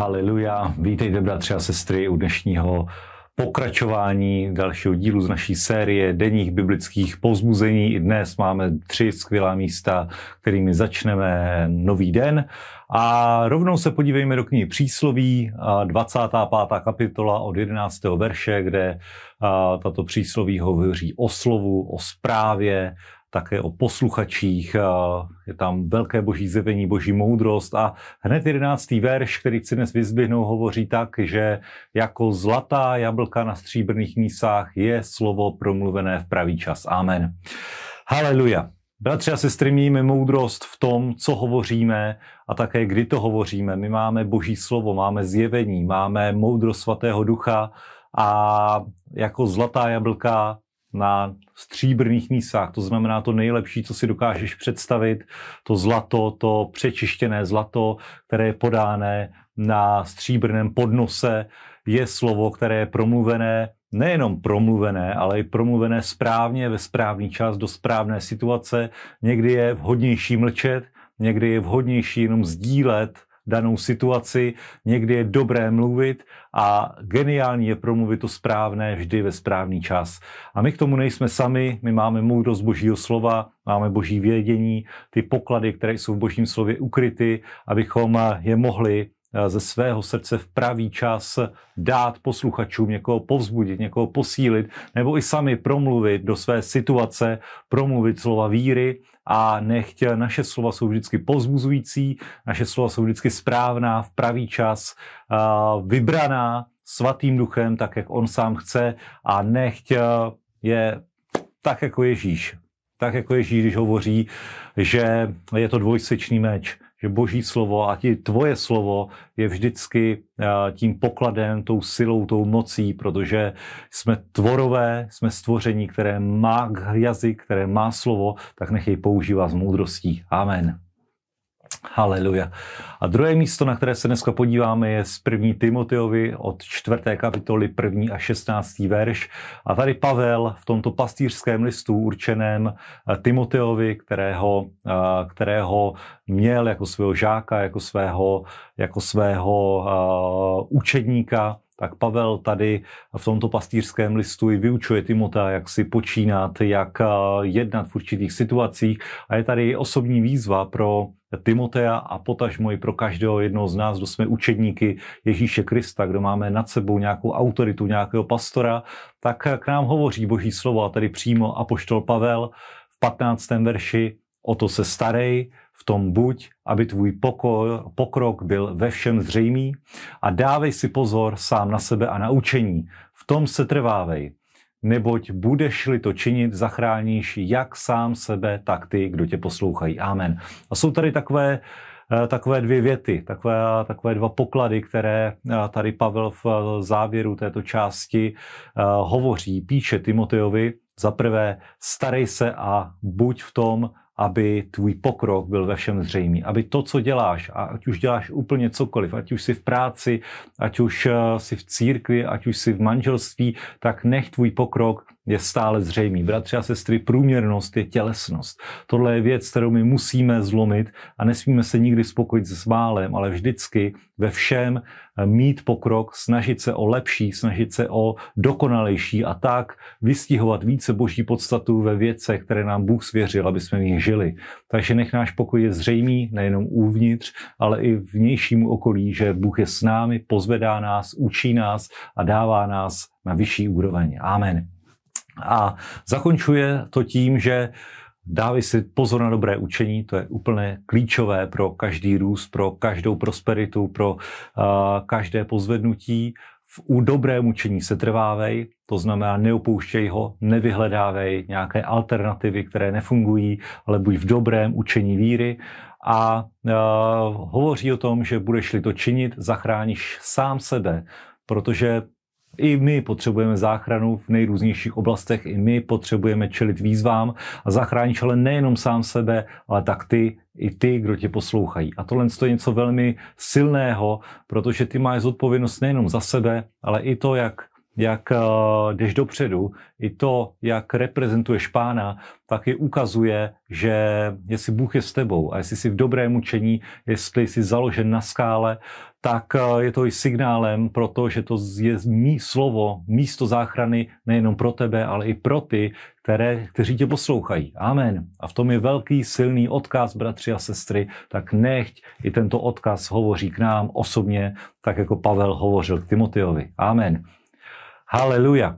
Haleluja. Vítejte, bratři a sestry, u dnešního pokračování dalšího dílu z naší série denních biblických pozbuzení. I dnes máme tři skvělá místa, kterými začneme nový den. A rovnou se podívejme do knihy Přísloví, 25. kapitola od 11. verše, kde tato přísloví hovoří o slovu, o správě, také o posluchačích, je tam velké boží zjevení, boží moudrost a hned jedenáctý verš, který chci dnes vyzběhnout, hovoří tak, že jako zlatá jablka na stříbrných mísách je slovo promluvené v pravý čas. Amen. Haleluja. Bratři a sestry, mějme moudrost v tom, co hovoříme a také kdy to hovoříme. My máme boží slovo, máme zjevení, máme moudrost svatého ducha a jako zlatá jablka na stříbrných mísách, to znamená to nejlepší, co si dokážeš představit, to zlato, to přečištěné zlato, které je podáné na stříbrném podnose, je slovo, které je promluvené, nejenom promluvené, ale i promluvené správně ve správný čas do správné situace. Někdy je vhodnější mlčet, někdy je vhodnější jenom sdílet danou situaci, někdy je dobré mluvit a geniální je promluvit to správné vždy ve správný čas. A my k tomu nejsme sami, my máme moudrost božího slova, máme boží vědění, ty poklady, které jsou v božím slově ukryty, abychom je mohli ze svého srdce v pravý čas dát posluchačům, někoho povzbudit, někoho posílit, nebo i sami promluvit do své situace, promluvit slova víry. A nechť naše slova jsou vždycky povzbuzující, naše slova jsou vždycky správná, v pravý čas, eh, vybraná svatým duchem, tak jak on sám chce. A nechť eh, je tak jako Ježíš. Tak jako Ježíš, když hovoří, že je to dvojsečný meč, že boží slovo a ti tvoje slovo je vždycky eh, tím pokladem, tou silou, tou mocí, protože jsme tvorové, jsme stvoření, které má jazyk, které má slovo, tak nechej používat s moudrostí. Amen. Haleluja. A druhé místo, na které se dneska podíváme, je z první Timoteovi od čtvrté kapitoly první a šestnáctý verš. A tady Pavel v tomto pastýřském listu určeném eh, Timoteovi, kterého, eh, kterého měl jako svého žáka, jako svého, jako svého uh, učedníka, tak Pavel tady v tomto pastýřském listu i vyučuje Timota, jak si počínat, jak jednat v určitých situacích. A je tady osobní výzva pro Timotea a potažmo i pro každého jednoho z nás, kdo jsme učedníky Ježíše Krista, kdo máme nad sebou nějakou autoritu, nějakého pastora, tak k nám hovoří Boží slovo a tady přímo Apoštol Pavel v 15. verši o to se starej, v tom buď, aby tvůj pokor, pokrok byl ve všem zřejmý a dávej si pozor sám na sebe a na učení. V tom se trvávej, neboť budeš-li to činit, zachráníš jak sám sebe, tak ty, kdo tě poslouchají. Amen. A jsou tady takové eh, takové dvě věty, takové, takové dva poklady, které eh, tady Pavel v eh, závěru této části hovoří, píše Timoteovi. Za prvé, starej se a buď v tom, aby tvůj pokrok byl ve všem zřejmý, aby to, co děláš, a ať už děláš úplně cokoliv, ať už jsi v práci, ať už jsi v církvi, ať už jsi v manželství, tak nech tvůj pokrok je stále zřejmý. Bratři a sestry, průměrnost je tělesnost. Tohle je věc, kterou my musíme zlomit a nesmíme se nikdy spokojit s málem, ale vždycky ve všem eh, mít pokrok, snažit se o lepší, snažit se o dokonalejší a tak vystihovat více boží podstatu ve věcech, které nám Bůh svěřil, aby jsme v nich žili. Takže nech náš pokoj je zřejmý nejenom uvnitř, ale i vnějšímu okolí, že Bůh je s námi, pozvedá nás, učí nás a dává nás na vyšší úroveň. Amen. A zakončuje to tím, že dávej si pozor na dobré učení, to je úplně klíčové pro každý růst, pro každou prosperitu, pro uh, každé pozvednutí. V, u dobrém učení se trvávej, to znamená neopouštěj ho, nevyhledávej nějaké alternativy, které nefungují, ale buď v dobrém učení víry a uh, hovoří o tom, že budeš-li to činit, zachráníš sám sebe, protože i my potřebujeme záchranu v nejrůznějších oblastech, i my potřebujeme čelit výzvám a zachráníš ale nejenom sám sebe, ale tak ty, i ty, kdo tě poslouchají. A tohle je něco velmi silného, protože ty máš zodpovědnost nejenom za sebe, ale i to, jak jak uh, jdeš dopředu, i to, jak reprezentuješ pána, taky ukazuje, že jestli Bůh je s tebou a jestli jsi v dobrém učení, jestli jsi založen na skále, tak uh, je to i signálem pro to je mý slovo, místo záchrany nejenom pro tebe, ale i pro ty, které, kteří tě poslouchají. Amen. A v tom je velký, silný odkaz, bratři a sestry, tak nechť i tento odkaz hovoří k nám osobně, tak jako Pavel hovořil k Timoteovi. Amen. Haleluja.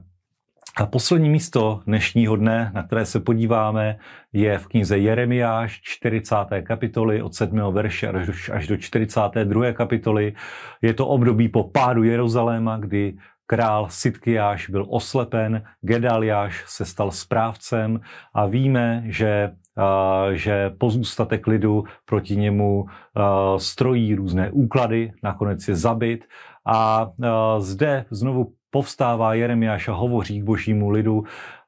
A poslední místo dnešního dne, na které se podíváme, je v knize Jeremiáš 40. kapitoly od 7. verše až do 42. kapitoly. Je to období po pádu Jeruzaléma, kdy král Sitkiáš byl oslepen, Gedaliáš se stal správcem a víme, že, že pozůstatek lidu proti němu strojí různé úklady, nakonec je zabit a zde znovu povstává Jeremiáš a hovoří k božímu lidu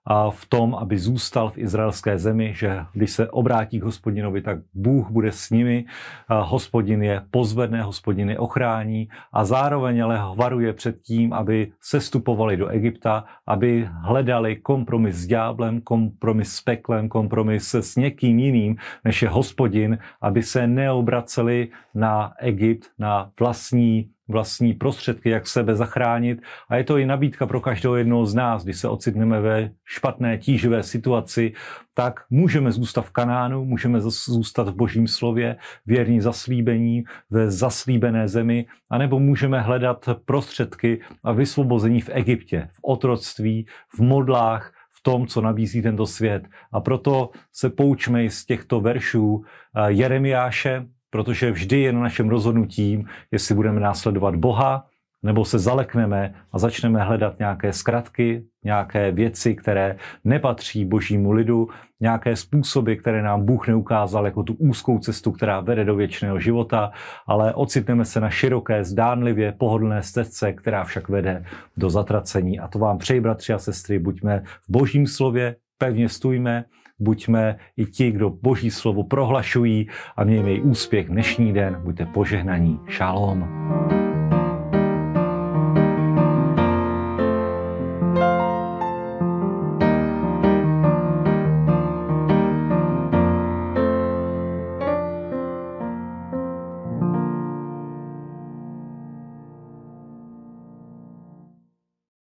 a v tom, aby zůstal v izraelské zemi, že když se obrátí k hospodinovi, tak Bůh bude s nimi, hospodin je pozvedne, hospodin je ochrání a zároveň ale varuje před tím, aby sestupovali do Egypta, aby hledali kompromis s ďáblem, kompromis s peklem, kompromis s někým jiným, než je hospodin, aby se neobraceli na Egypt, na vlastní vlastní prostředky, jak sebe zachránit. A je to i nabídka pro každého jednoho z nás, když se ocitneme ve špatné, tíživé situaci, tak můžeme zůstat v Kanánu, můžeme zůstat v Božím slově, věrní zaslíbení, ve zaslíbené zemi, anebo můžeme hledat prostředky a vysvobození v Egyptě, v otroctví, v modlách, v tom, co nabízí tento svět. A proto se poučme z těchto veršů eh, Jeremiáše, protože vždy je na našem rozhodnutí, jestli budeme následovat Boha, nebo se zalekneme a začneme hledat nějaké zkratky, nějaké věci, které nepatří božímu lidu, nějaké způsoby, které nám Bůh neukázal jako tu úzkou cestu, která vede do věčného života, ale ocitneme se na široké, zdánlivě pohodlné stezce, která však vede do zatracení. A to vám přeji, bratři a sestry, buďme v božím slově, pevně stůjme, buďme i ti, kdo Boží slovo prohlašují a mějme i úspěch dnešní den. Buďte požehnaní. Šalom.